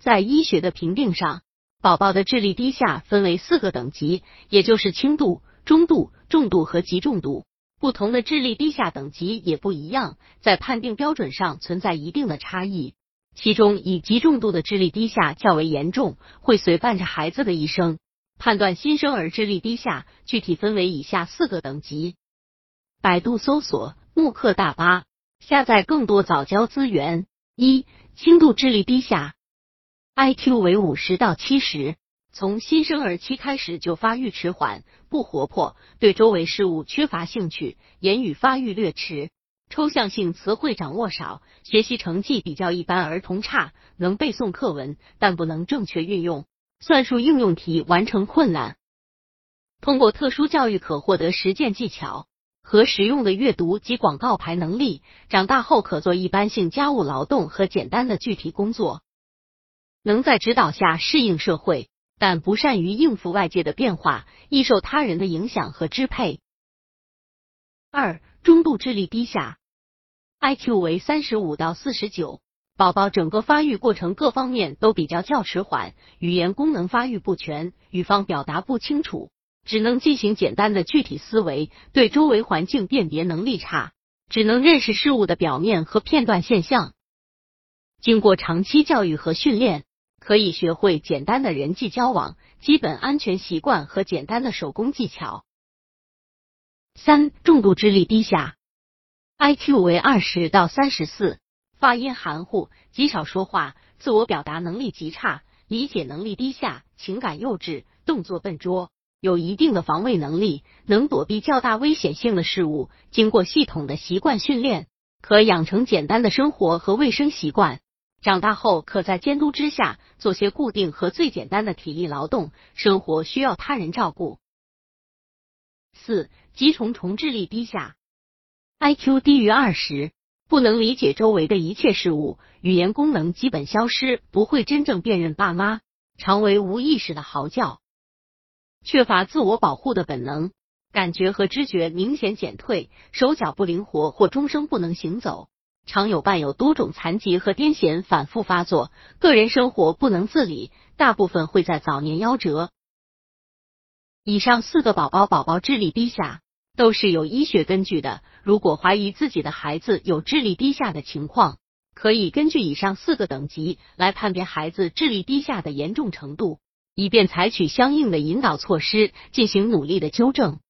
在医学的评定上，宝宝的智力低下分为四个等级，也就是轻度、中度、重度和极重度。不同的智力低下等级也不一样，在判定标准上存在一定的差异。其中，以极重度的智力低下较为严重，会随伴着孩子的一生。判断新生儿智力低下，具体分为以下四个等级。百度搜索“慕课大巴”，下载更多早教资源。一、轻度智力低下，IQ 为五十到七十。从新生儿期开始就发育迟缓，不活泼，对周围事物缺乏兴趣，言语发育略迟，抽象性词汇掌握少，学习成绩比较一般，儿童差，能背诵课文，但不能正确运用算术应用题，完成困难。通过特殊教育可获得实践技巧和实用的阅读及广告牌能力，长大后可做一般性家务劳动和简单的具体工作，能在指导下适应社会。但不善于应付外界的变化，易受他人的影响和支配。二、中度智力低下，IQ 为三十五到四十九，宝宝整个发育过程各方面都比较较迟缓，语言功能发育不全，语方表达不清楚，只能进行简单的具体思维，对周围环境辨别能力差，只能认识事物的表面和片段现象。经过长期教育和训练。可以学会简单的人际交往、基本安全习惯和简单的手工技巧。三、重度智力低下，IQ 为二十到三十四，发音含糊，极少说话，自我表达能力极差，理解能力低下，情感幼稚，动作笨拙，有一定的防卫能力，能躲避较大危险性的事物。经过系统的习惯训练，可养成简单的生活和卫生习惯。长大后，可在监督之下做些固定和最简单的体力劳动，生活需要他人照顾。四、极重重智力低下，IQ 低于二十，不能理解周围的一切事物，语言功能基本消失，不会真正辨认爸妈，常为无意识的嚎叫，缺乏自我保护的本能，感觉和知觉明显减退，手脚不灵活或终生不能行走。常有伴有多种残疾和癫痫反复发作，个人生活不能自理，大部分会在早年夭折。以上四个宝宝宝宝智力低下都是有医学根据的。如果怀疑自己的孩子有智力低下的情况，可以根据以上四个等级来判别孩子智力低下的严重程度，以便采取相应的引导措施，进行努力的纠正。